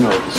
note.